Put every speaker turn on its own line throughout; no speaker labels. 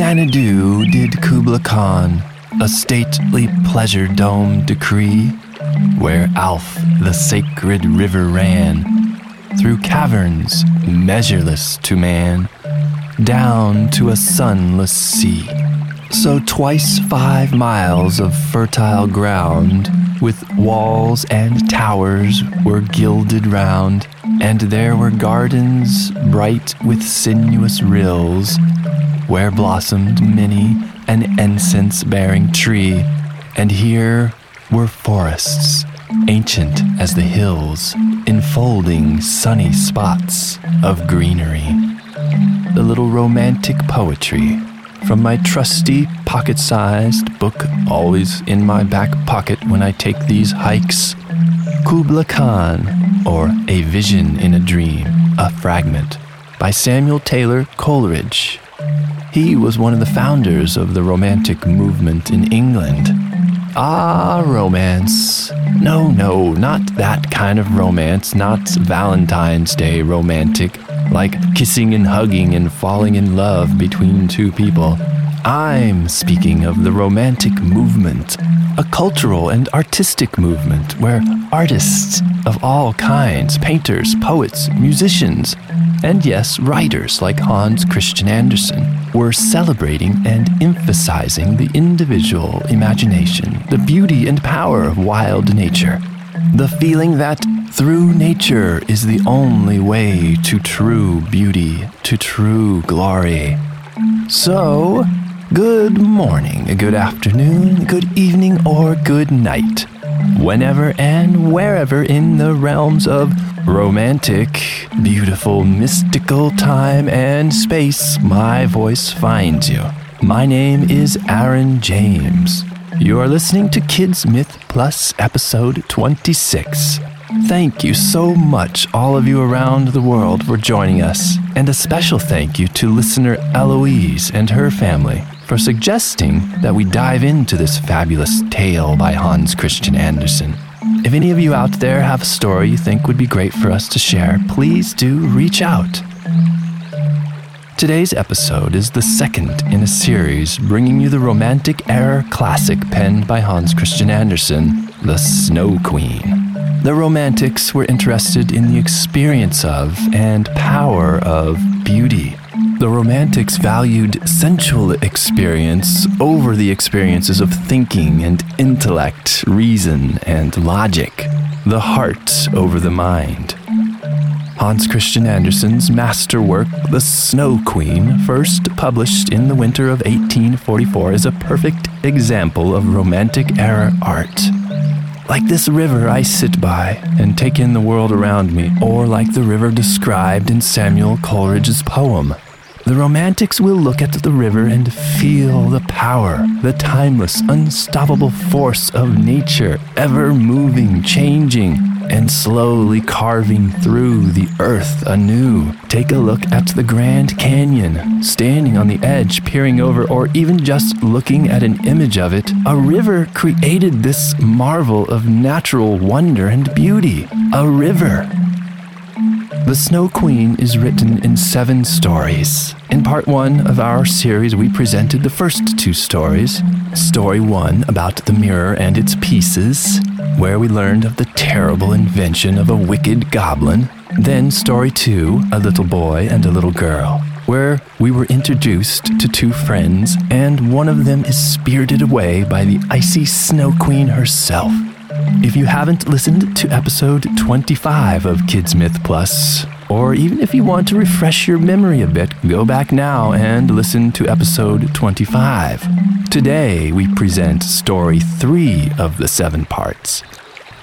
Xanadu did Kubla Khan a stately pleasure dome decree, where Alph the sacred river ran through caverns measureless to man, down to a sunless sea. So twice five miles of fertile ground, with walls and towers, were gilded round, and there were gardens bright with sinuous rills, where blossomed many an incense bearing tree, and here were forests, ancient as the hills, enfolding sunny spots of greenery. The little romantic poetry from my trusty pocket sized book, always in my back pocket when I take these hikes. Kubla Khan, or A Vision in a Dream, a fragment, by Samuel Taylor Coleridge. He was one of the founders of the Romantic movement in England. Ah, romance. No, no, not that kind of romance, not Valentine's Day romantic, like kissing and hugging and falling in love between two people. I'm speaking of the Romantic movement, a cultural and artistic movement where artists of all kinds, painters, poets, musicians, and yes, writers like Hans Christian Andersen, were celebrating and emphasizing the individual imagination, the beauty and power of wild nature, the feeling that through nature is the only way to true beauty, to true glory. So, good morning, good afternoon, good evening, or good night, whenever and wherever in the realms of romantic, beautiful, mystical time and space my voice finds you. My name is Aaron James. You are listening to Kids Myth Plus, episode 26. Thank you so much, all of you around the world, for joining us. And a special thank you to listener Eloise and her family for suggesting that we dive into this fabulous tale by Hans Christian Andersen. If any of you out there have a story you think would be great for us to share, please do reach out. Today's episode is the second in a series bringing you the Romantic era classic penned by Hans Christian Andersen, The Snow Queen. The Romantics were interested in the experience of and power of beauty. The Romantics valued sensual experience over the experiences of thinking and intellect, reason and logic, the heart over the mind. Hans Christian Andersen's masterwork, The Snow Queen, first published in the winter of 1844, is a perfect example of Romantic era art. Like this river I sit by and take in the world around me, or like the river described in Samuel Coleridge's poem. The Romantics will look at the river and feel the power, the timeless, unstoppable force of nature, ever moving, changing, and slowly carving through the earth anew. Take a look at the Grand Canyon, standing on the edge, peering over, or even just looking at an image of it. A river created this marvel of natural wonder and beauty. A river. The Snow Queen is written in seven stories. In part one of our series, we presented the first two stories. Story one about the mirror and its pieces, where we learned of the terrible invention of a wicked goblin. Then, story two, a little boy and a little girl, where we were introduced to two friends, and one of them is spirited away by the icy Snow Queen herself. If you haven't listened to episode 25 of Kids Myth Plus, or even if you want to refresh your memory a bit, go back now and listen to episode 25. Today we present story 3 of the seven parts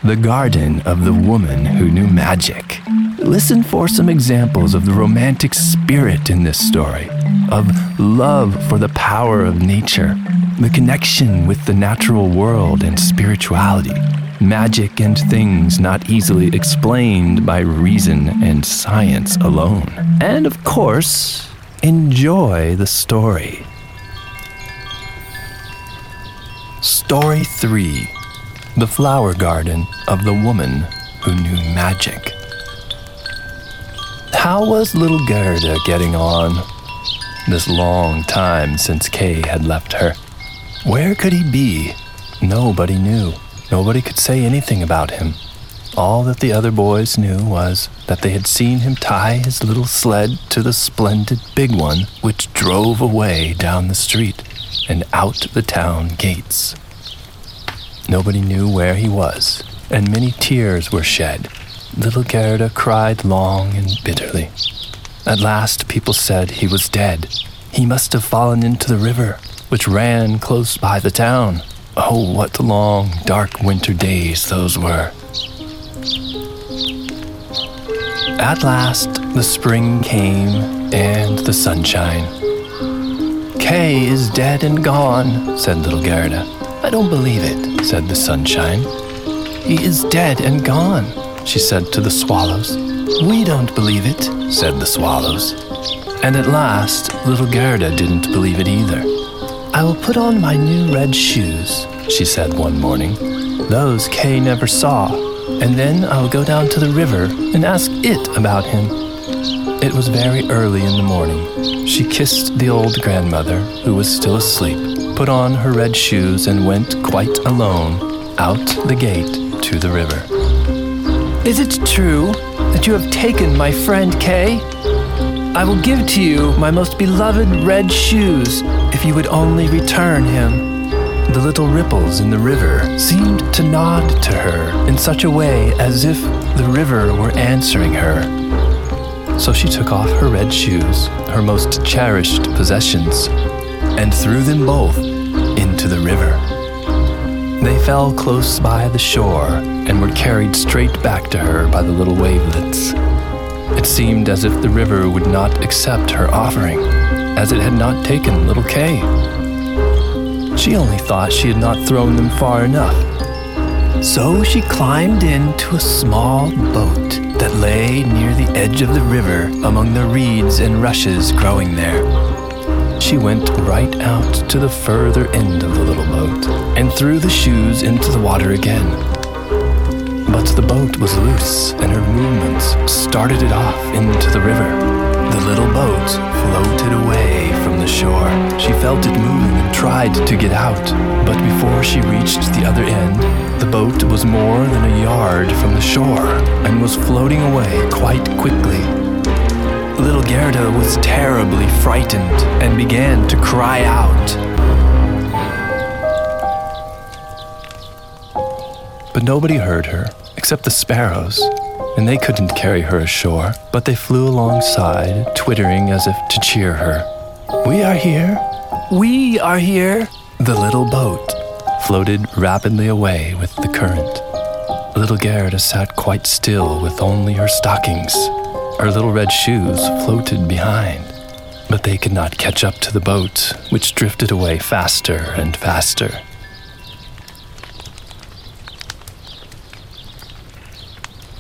The Garden of the Woman Who Knew Magic. Listen for some examples of the romantic spirit in this story, of love for the power of nature, the connection with the natural world and spirituality magic and things not easily explained by reason and science alone. And of course, enjoy the story. Story 3 The Flower Garden of the Woman Who Knew Magic. How was little Gerda getting on? this long time since Kay had left her. Where could he be? Nobody knew. Nobody could say anything about him. All that the other boys knew was that they had seen him tie his little sled to the splendid big one which drove away down the street and out the town gates. Nobody knew where he was, and many tears were shed. Little Gerda cried long and bitterly. At last, people said he was dead. He must have fallen into the river, which ran close by the town. Oh, what long, dark winter days those were. At last, the spring came and the sunshine. Kay is dead and gone, said little Gerda. I don't believe it, said the sunshine. He is dead and gone, she said to the swallows. We don't believe it, said the swallows. And at last, little Gerda didn't believe it either. I will put on my new red shoes, she said one morning. Those Kay never saw, and then I will go down to the river and ask it about him. It was very early in the morning. She kissed the old grandmother, who was still asleep, put on her red shoes, and went quite alone out the gate to the river. Is it true that you have taken my friend Kay? I will give to you my most beloved red shoes if you would only return him. The little ripples in the river seemed to nod to her in such a way as if the river were answering her. So she took off her red shoes, her most cherished possessions, and threw them both into the river. They fell close by the shore and were carried straight back to her by the little wavelets. It seemed as if the river would not accept her offering, as it had not taken little Kay. She only thought she had not thrown them far enough. So she climbed into a small boat that lay near the edge of the river among the reeds and rushes growing there. She went right out to the further end of the little boat and threw the shoes into the water again. But the boat was loose and her movements started it off into the river. The little boat floated away from the shore. She felt it moving and tried to get out, but before she reached the other end, the boat was more than a yard from the shore and was floating away quite quickly. Little Gerda was terribly frightened and began to cry out. But nobody heard her except the sparrows and they couldn't carry her ashore, but they flew alongside, twittering as if to cheer her. We are here! We are here! The little boat floated rapidly away with the current. Little Gerda sat quite still with only her stockings. Her little red shoes floated behind, but they could not catch up to the boat, which drifted away faster and faster.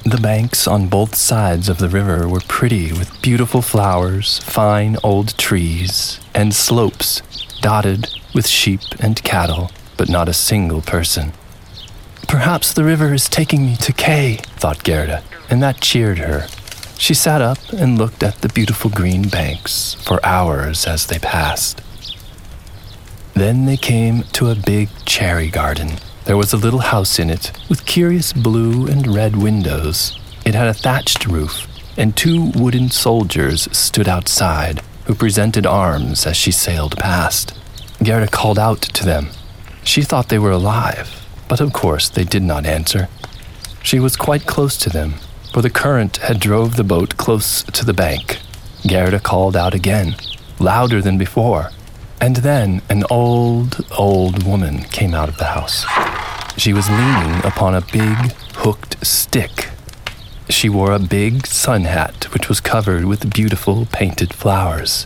The banks on both sides of the river were pretty with beautiful flowers, fine old trees, and slopes dotted with sheep and cattle, but not a single person. Perhaps the river is taking me to Kay, thought Gerda, and that cheered her. She sat up and looked at the beautiful green banks for hours as they passed. Then they came to a big cherry garden there was a little house in it with curious blue and red windows. It had a thatched roof, and two wooden soldiers stood outside who presented arms as she sailed past. Gerda called out to them. She thought they were alive, but of course they did not answer. She was quite close to them, for the current had drove the boat close to the bank. Gerda called out again, louder than before, and then an old, old woman came out of the house. She was leaning upon a big, hooked stick. She wore a big sun hat which was covered with beautiful painted flowers.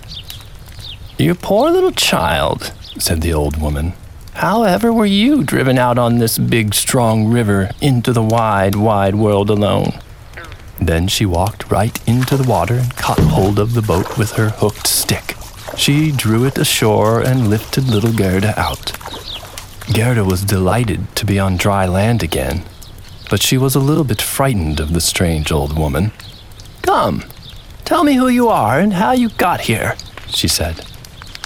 You poor little child, said the old woman. However were you driven out on this big, strong river into the wide, wide world alone? Then she walked right into the water and caught hold of the boat with her hooked stick. She drew it ashore and lifted little Gerda out. Gerda was delighted to be on dry land again, but she was a little bit frightened of the strange old woman. Come, tell me who you are and how you got here, she said.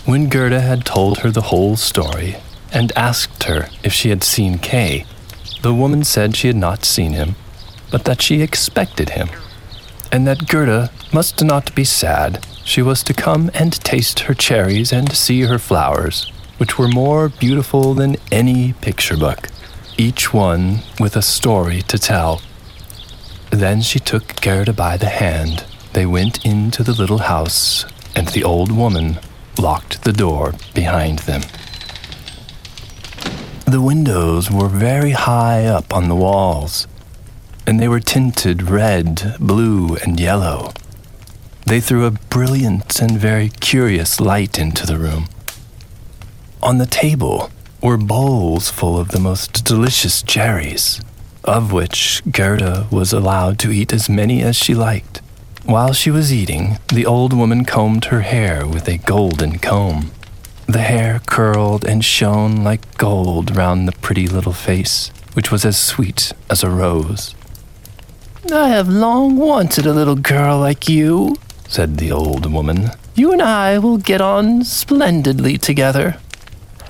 When Gerda had told her the whole story and asked her if she had seen Kay, the woman said she had not seen him, but that she expected him, and that Gerda must not be sad. She was to come and taste her cherries and see her flowers, which were more beautiful than any picture book, each one with a story to tell. Then she took Gerda by the hand. They went into the little house, and the old woman locked the door behind them. The windows were very high up on the walls, and they were tinted red, blue, and yellow. They threw a brilliant and very curious light into the room. On the table were bowls full of the most delicious cherries, of which Gerda was allowed to eat as many as she liked. While she was eating, the old woman combed her hair with a golden comb. The hair curled and shone like gold round the pretty little face, which was as sweet as a rose. I have long wanted a little girl like you, said the old woman. You and I will get on splendidly together.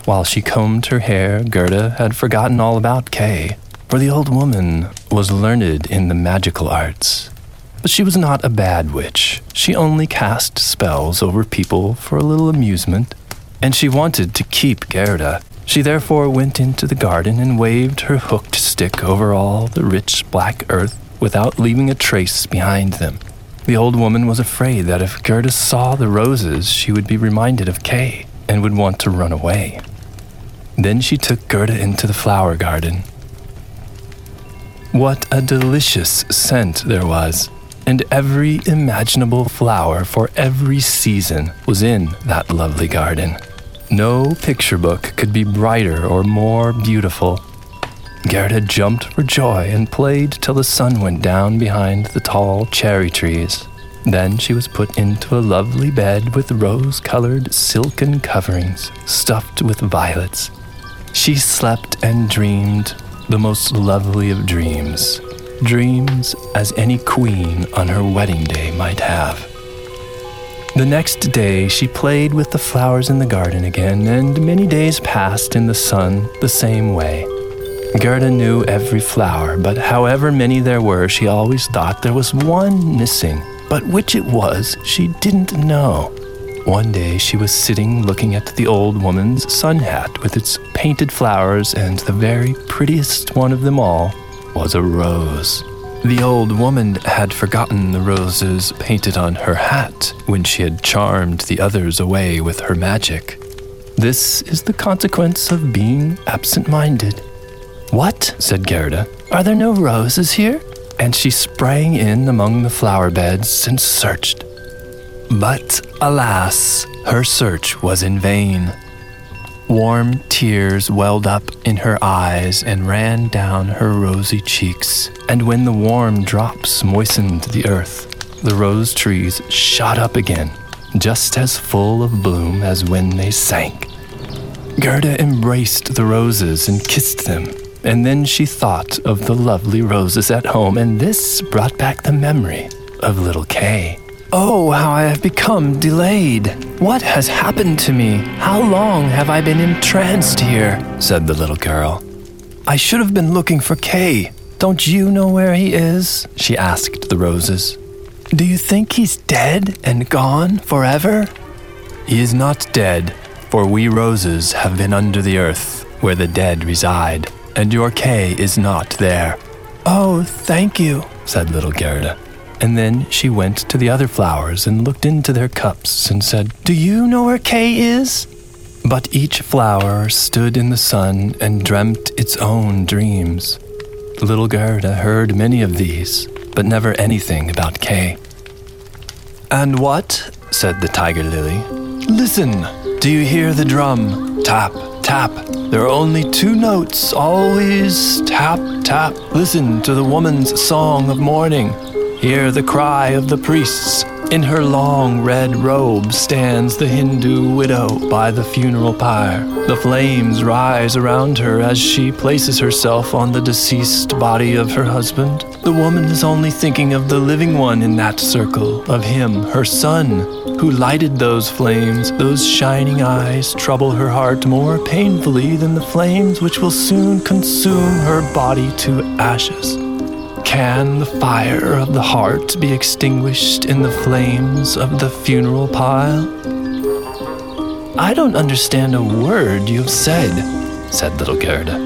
While she combed her hair, Gerda had forgotten all about Kay, for the old woman was learned in the magical arts but she was not a bad witch. She only cast spells over people for a little amusement, and she wanted to keep Gerda. She therefore went into the garden and waved her hooked stick over all the rich black earth without leaving a trace behind them. The old woman was afraid that if Gerda saw the roses, she would be reminded of Kay and would want to run away. Then she took Gerda into the flower garden. What a delicious scent there was! and every imaginable flower for every season was in that lovely garden. No picture book could be brighter or more beautiful. Gerda jumped for joy and played till the sun went down behind the tall cherry trees. Then she was put into a lovely bed with rose colored silken coverings stuffed with violets. She slept and dreamed the most lovely of dreams dreams as any queen on her wedding day might have. The next day she played with the flowers in the garden again, and many days passed in the sun the same way. Gerda knew every flower, but however many there were, she always thought there was one missing. But which it was, she didn't know. One day she was sitting looking at the old woman's sun hat with its painted flowers, and the very prettiest one of them all was a rose. The old woman had forgotten the roses painted on her hat when she had charmed the others away with her magic. This is the consequence of being absent minded. What? said Gerda. Are there no roses here? And she sprang in among the flower beds and searched. But alas, her search was in vain. Warm tears welled up in her eyes and ran down her rosy cheeks, and when the warm drops moistened the earth, the rose trees shot up again, just as full of bloom as when they sank. Gerda embraced the roses and kissed them, and then she thought of the lovely roses at home, and this brought back the memory of little Kay. Oh, how I have become delayed. What has happened to me? How long have I been entranced here? said the little girl. I should have been looking for Kay. Don't you know where he is? she asked the roses. Do you think he's dead and gone forever? He is not dead, for we roses have been under the earth, where the dead reside, and your Kay is not there. Oh, thank you, said little Gerda. And then she went to the other flowers and looked into their cups and said, Do you know where Kay is? But each flower stood in the sun and dreamt its own dreams. Little Gerda heard many of these, but never anything about Kay. And what? said the tiger lily. Listen, do you hear the drum? Tap, tap. There are only two notes, always tap, tap. Listen to the woman's song of mourning. Hear the cry of the priests. In her long red robe stands the Hindu widow by the funeral pyre. The flames rise around her as she places herself on the deceased body of her husband. The woman is only thinking of the living one in that circle, of him, her son, who lighted those flames. Those shining eyes trouble her heart more painfully than the flames which will soon consume her body to ashes. Can the fire of the heart be extinguished in the flames of the funeral pile? I don't understand a word you've said, said little Gerda.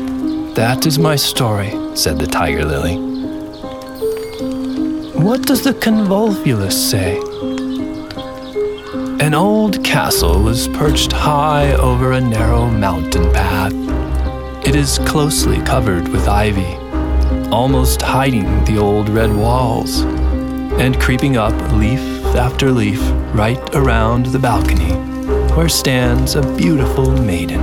That is my story, said the tiger lily. What does the convolvulus say? An old castle was perched high over a narrow mountain path. It is closely covered with ivy, almost hiding the old red walls, and creeping up leaf after leaf right around the balcony, where stands a beautiful maiden.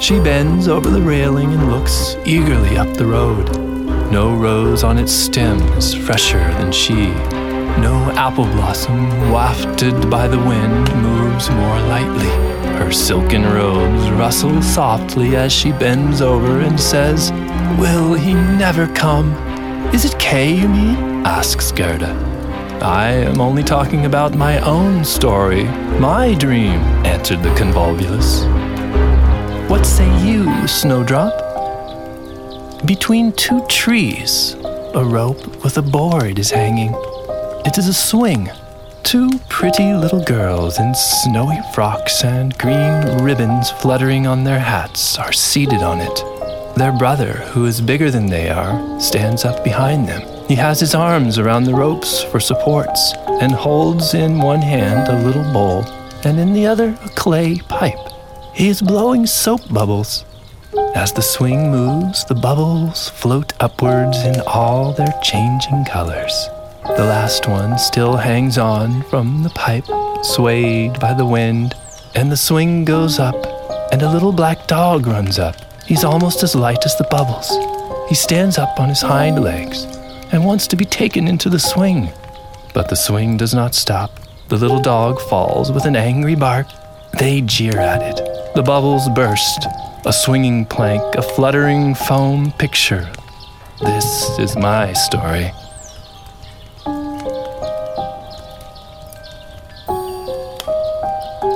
She bends over the railing and looks eagerly up the road. No rose on its stem is fresher than she. No apple blossom wafted by the wind moves more lightly. Her silken robes rustle softly as she bends over and says, Will he never come? Is it Kay, you mean? asks Gerda. I am only talking about my own story, my dream, answered the convolvulus. What say you, Snowdrop? Between two trees, a rope with a board is hanging. It is a swing. Two pretty little girls in snowy frocks and green ribbons fluttering on their hats are seated on it. Their brother, who is bigger than they are, stands up behind them. He has his arms around the ropes for supports and holds in one hand a little bowl and in the other a clay pipe. He is blowing soap bubbles as the swing moves, the bubbles float upwards in all their changing colors. The last one still hangs on from the pipe, swayed by the wind, and the swing goes up, and a little black dog runs up. He's almost as light as the bubbles. He stands up on his hind legs and wants to be taken into the swing. But the swing does not stop. The little dog falls with an angry bark. They jeer at it. The bubbles burst, a swinging plank, a fluttering foam picture. This is my story.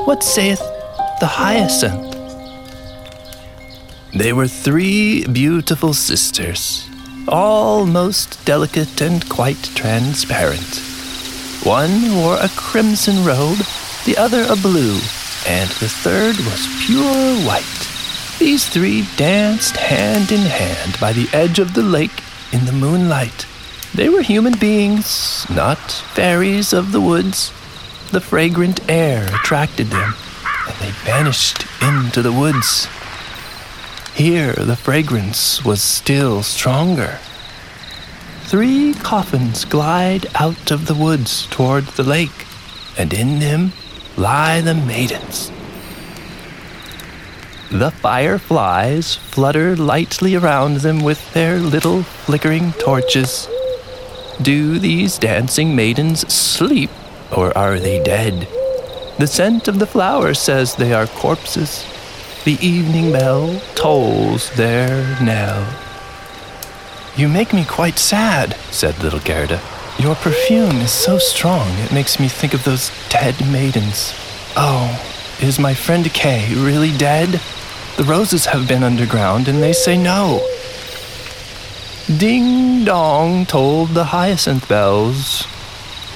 What saith the hyacinth? They were three beautiful sisters, all most delicate and quite transparent. One wore a crimson robe, the other a blue, and the third was pure white. These three danced hand in hand by the edge of the lake in the moonlight. They were human beings, not fairies of the woods. The fragrant air attracted them, and they vanished into the woods. Here, the fragrance was still stronger. Three coffins glide out of the woods toward the lake, and in them lie the maidens. The fireflies flutter lightly around them with their little flickering torches. Do these dancing maidens sleep, or are they dead? The scent of the flowers says they are corpses. The evening bell tolls their knell. You make me quite sad, said little Gerda. Your perfume is so strong it makes me think of those dead maidens. Oh, is my friend Kay really dead? The roses have been underground and they say no. Ding dong tolled the hyacinth bells.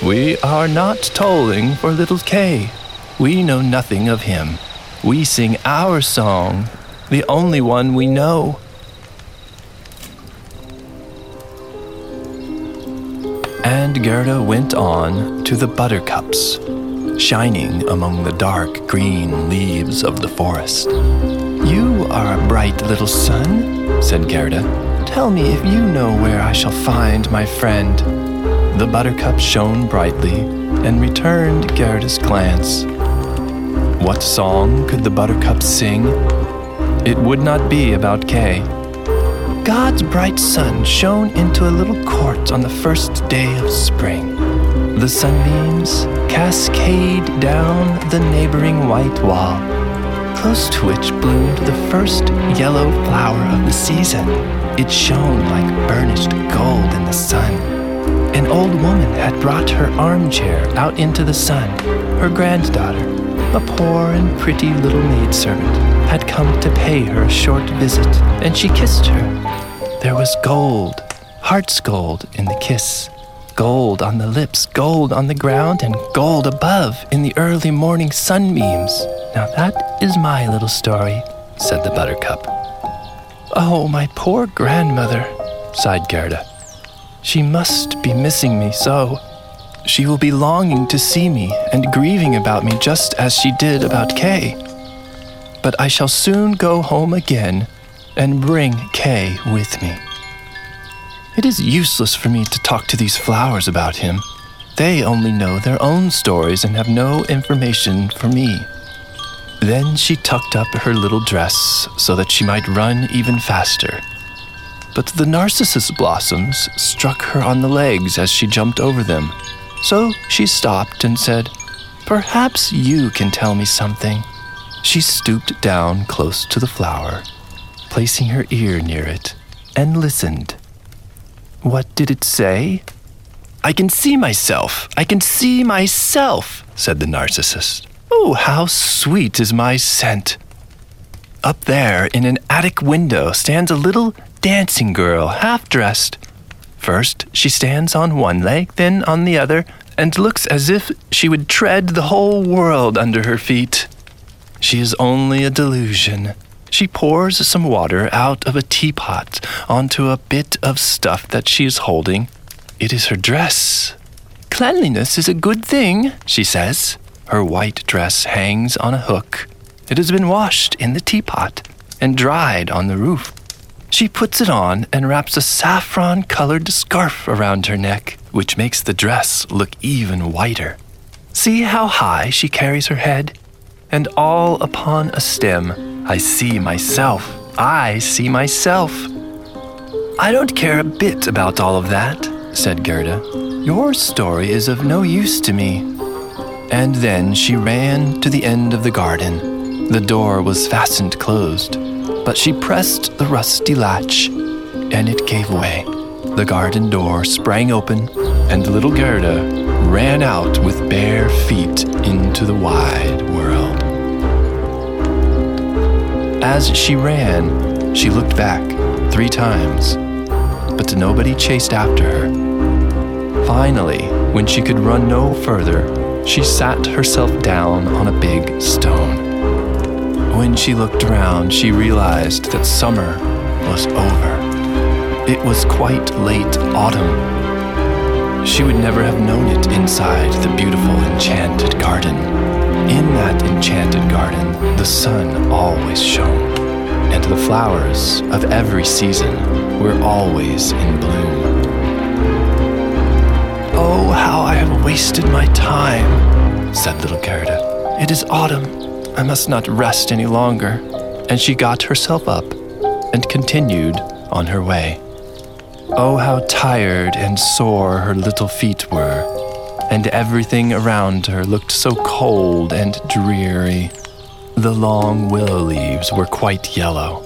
We are not tolling for little Kay. We know nothing of him. We sing our song, the only one we know. And Gerda went on to the buttercups, shining among the dark green leaves of the forest. You are a bright little sun, said Gerda. Tell me if you know where I shall find my friend. The buttercup shone brightly and returned Gerda's glance. What song could the buttercup sing? It would not be about Kay. God's bright sun shone into a little court on the first day of spring. The sunbeams cascade down the neighboring white wall close to which bloomed the first yellow flower of the season. It shone like burnished gold in the sun. An old woman had brought her armchair out into the sun. Her granddaughter, a poor and pretty little maidservant, had come to pay her a short visit, and she kissed her. There was gold, heart's gold, in the kiss. Gold on the lips, gold on the ground, and gold above in the early morning sunbeams. Now that is my little story, said the buttercup. Oh, my poor grandmother, sighed Gerda. She must be missing me so. She will be longing to see me and grieving about me just as she did about Kay. But I shall soon go home again and bring Kay with me. It is useless for me to talk to these flowers about him. They only know their own stories and have no information for me. Then she tucked up her little dress so that she might run even faster but the narcissus blossoms struck her on the legs as she jumped over them. So she stopped and said, Perhaps you can tell me something. She stooped down close to the flower, placing her ear near it, and listened. What did it say? I can see myself. I can see myself, said the narcissus. Oh, how sweet is my scent. Up there, in an attic window, stands a little dancing girl, half dressed. First, she stands on one leg, then on the other, and looks as if she would tread the whole world under her feet. She is only a delusion. She pours some water out of a teapot onto a bit of stuff that she is holding. It is her dress. Cleanliness is a good thing, she says. Her white dress hangs on a hook. It has been washed in the teapot and dried on the roof. She puts it on and wraps a saffron colored scarf around her neck, which makes the dress look even whiter. See how high she carries her head? And all upon a stem, I see myself. I see myself. I don't care a bit about all of that, said Gerda. Your story is of no use to me. And then she ran to the end of the garden. The door was fastened closed but she pressed the rusty latch, and it gave way. The garden door sprang open, and little Gerda ran out with bare feet into the wide world. As she ran, she looked back three times, but nobody chased after her. Finally, when she could run no further, she sat herself down on a big stone. When she looked around, she realized that summer was over. It was quite late autumn. She would never have known it inside the beautiful enchanted garden. In that enchanted garden, the sun always shone, and the flowers of every season were always in bloom. Oh, how I have wasted my time, said little Gerda. It is autumn I must not rest any longer. And she got herself up and continued on her way. Oh, how tired and sore her little feet were, and everything around her looked so cold and dreary. The long willow leaves were quite yellow.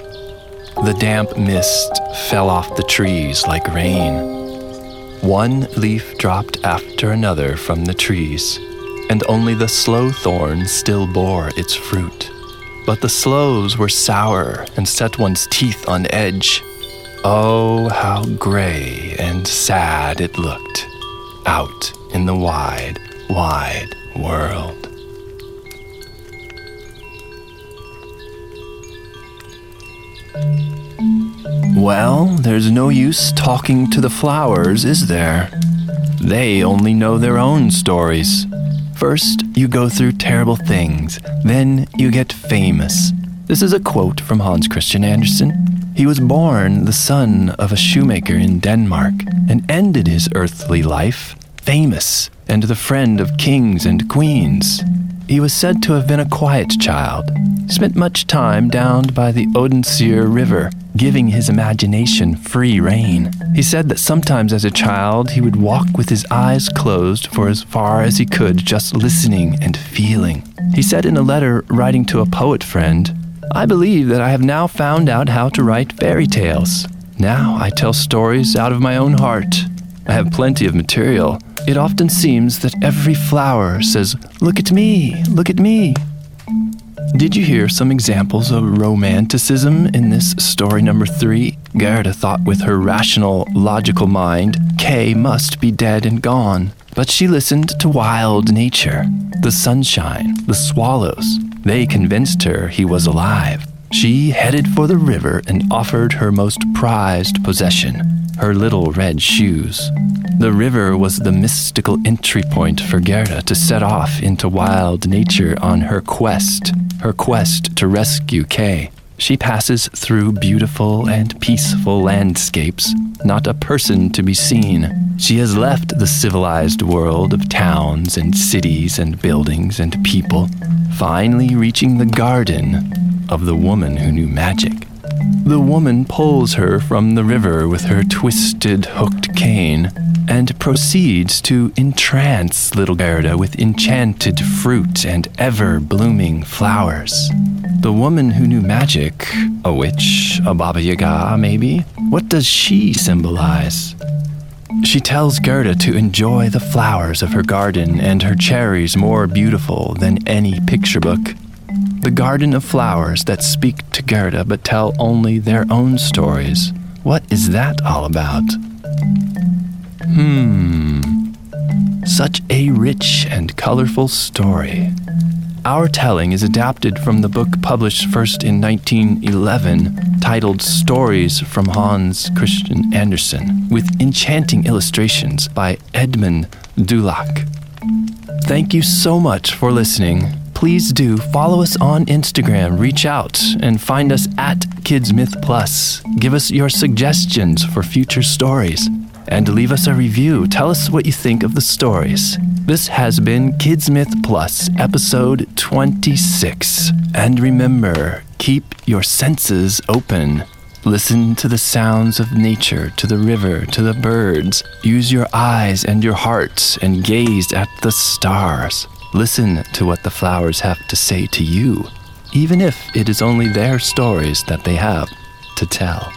The damp mist fell off the trees like rain. One leaf dropped after another from the trees and only the sloe thorn still bore its fruit. But the sloes were sour and set one's teeth on edge. Oh, how gray and sad it looked out in the wide, wide world. Well, there's no use talking to the flowers, is there? They only know their own stories. First, you go through terrible things, then you get famous. This is a quote from Hans Christian Andersen. He was born the son of a shoemaker in Denmark and ended his earthly life famous and the friend of kings and queens. He was said to have been a quiet child, spent much time down by the Odenseer River, giving his imagination free rein. He said that sometimes as a child he would walk with his eyes closed for as far as he could, just listening and feeling. He said in a letter writing to a poet friend, I believe that I have now found out how to write fairy tales. Now I tell stories out of my own heart. I have plenty of material, It often seems that every flower says, Look at me, look at me. Did you hear some examples of romanticism in this story number three? Gerda thought with her rational, logical mind, Kay must be dead and gone. But she listened to wild nature, the sunshine, the swallows. They convinced her he was alive. She headed for the river and offered her most prized possession, her little red shoes. The river was the mystical entry point for Gerda to set off into wild nature on her quest, her quest to rescue Kay. She passes through beautiful and peaceful landscapes, not a person to be seen. She has left the civilized world of towns and cities and buildings and people, finally reaching the garden of the woman who knew magic. The woman pulls her from the river with her twisted, hooked cane and proceeds to entrance little Gerda with enchanted fruit and ever blooming flowers. The woman who knew magic, a witch, a Baba Yaga, maybe? What does she symbolize? She tells Gerda to enjoy the flowers of her garden and her cherries more beautiful than any picture book. The garden of flowers that speak to Gerda but tell only their own stories. What is that all about? Hmm. Such a rich and colorful story. Our telling is adapted from the book published first in 1911, titled Stories from Hans Christian Andersen, with enchanting illustrations by Edmund Dulac. Thank you so much for listening. Please do follow us on Instagram, reach out, and find us at Kids Myth Plus. Give us your suggestions for future stories and leave us a review. Tell us what you think of the stories. This has been Kids Myth Plus, episode 26. And remember, keep your senses open. Listen to the sounds of nature, to the river, to the birds. Use your eyes and your heart and gaze at the stars. Listen to what the flowers have to say to you, even if it is only their stories that they have to tell.